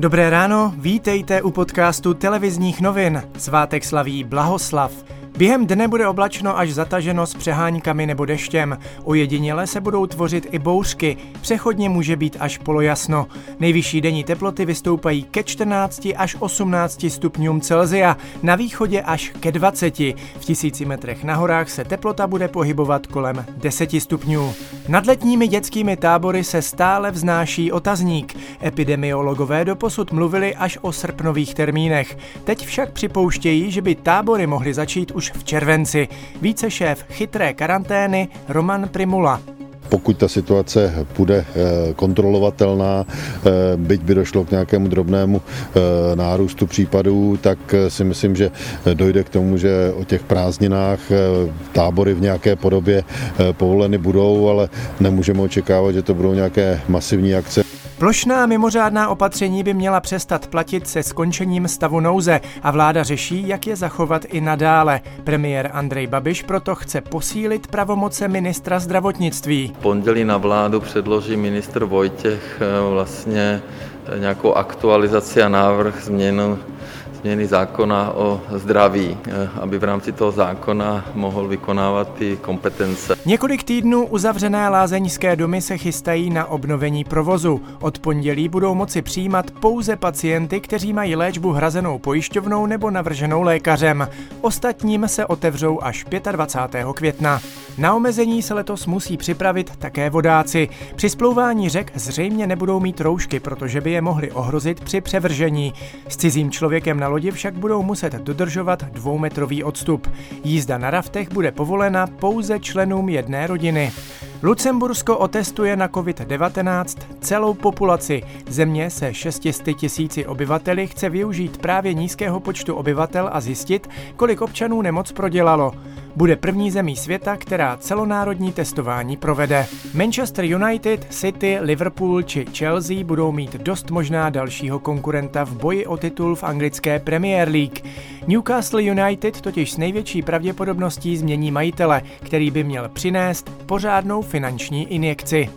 Dobré ráno, vítejte u podcastu televizních novin. Svátek slaví Blahoslav. Během dne bude oblačno až zataženo s přeháňkami nebo deštěm. Ojediněle se budou tvořit i bouřky. Přechodně může být až polojasno. Nejvyšší denní teploty vystoupají ke 14 až 18 stupňům Celzia, na východě až ke 20. V tisíci metrech na horách se teplota bude pohybovat kolem 10 stupňů. Nad letními dětskými tábory se stále vznáší otazník. Epidemiologové doposud mluvili až o srpnových termínech. Teď však připouštějí, že by tábory mohly začít už v červenci. Více šéf chytré karantény Roman Primula pokud ta situace bude eh, kontrolovatelná, eh, byť by došlo k nějakému drobnému eh, nárůstu případů, tak si myslím, že dojde k tomu, že o těch prázdninách tábory v nějaké podobě povoleny budou, ale nemůžeme očekávat, že to budou nějaké masivní akce. Plošná mimořádná opatření by měla přestat platit se skončením stavu nouze a vláda řeší, jak je zachovat i nadále. Premiér Andrej Babiš proto chce posílit pravomoce ministra zdravotnictví. Pondělí na vládu předloží ministr Vojtěch eh, vlastně nějakou aktualizaci a návrh změnu změny zákona o zdraví, eh, aby v rámci toho zákona mohl vykonávat ty kompetence. Několik týdnů uzavřené lázeňské domy se chystají na obnovení provozu. Od pondělí budou moci přijímat pouze pacienty, kteří mají léčbu hrazenou pojišťovnou nebo navrženou lékařem. Ostatním se otevřou až 25. května. Na omezení se letos musí připravit také vodáci. Při splouvání řek zřejmě nebudou mít roušky, protože by je mohli ohrozit při převržení. S cizím člověkem na lodi však budou muset dodržovat dvoumetrový odstup. Jízda na raftech bude povolena pouze členům jedné rodiny. Lucembursko otestuje na COVID-19 celou populaci. Země se 600 tisíci obyvateli chce využít právě nízkého počtu obyvatel a zjistit, kolik občanů nemoc prodělalo. Bude první zemí světa, která celonárodní testování provede. Manchester United, City, Liverpool či Chelsea budou mít dost možná dalšího konkurenta v boji o titul v anglické Premier League. Newcastle United totiž s největší pravděpodobností změní majitele, který by měl přinést pořádnou finanční injekci.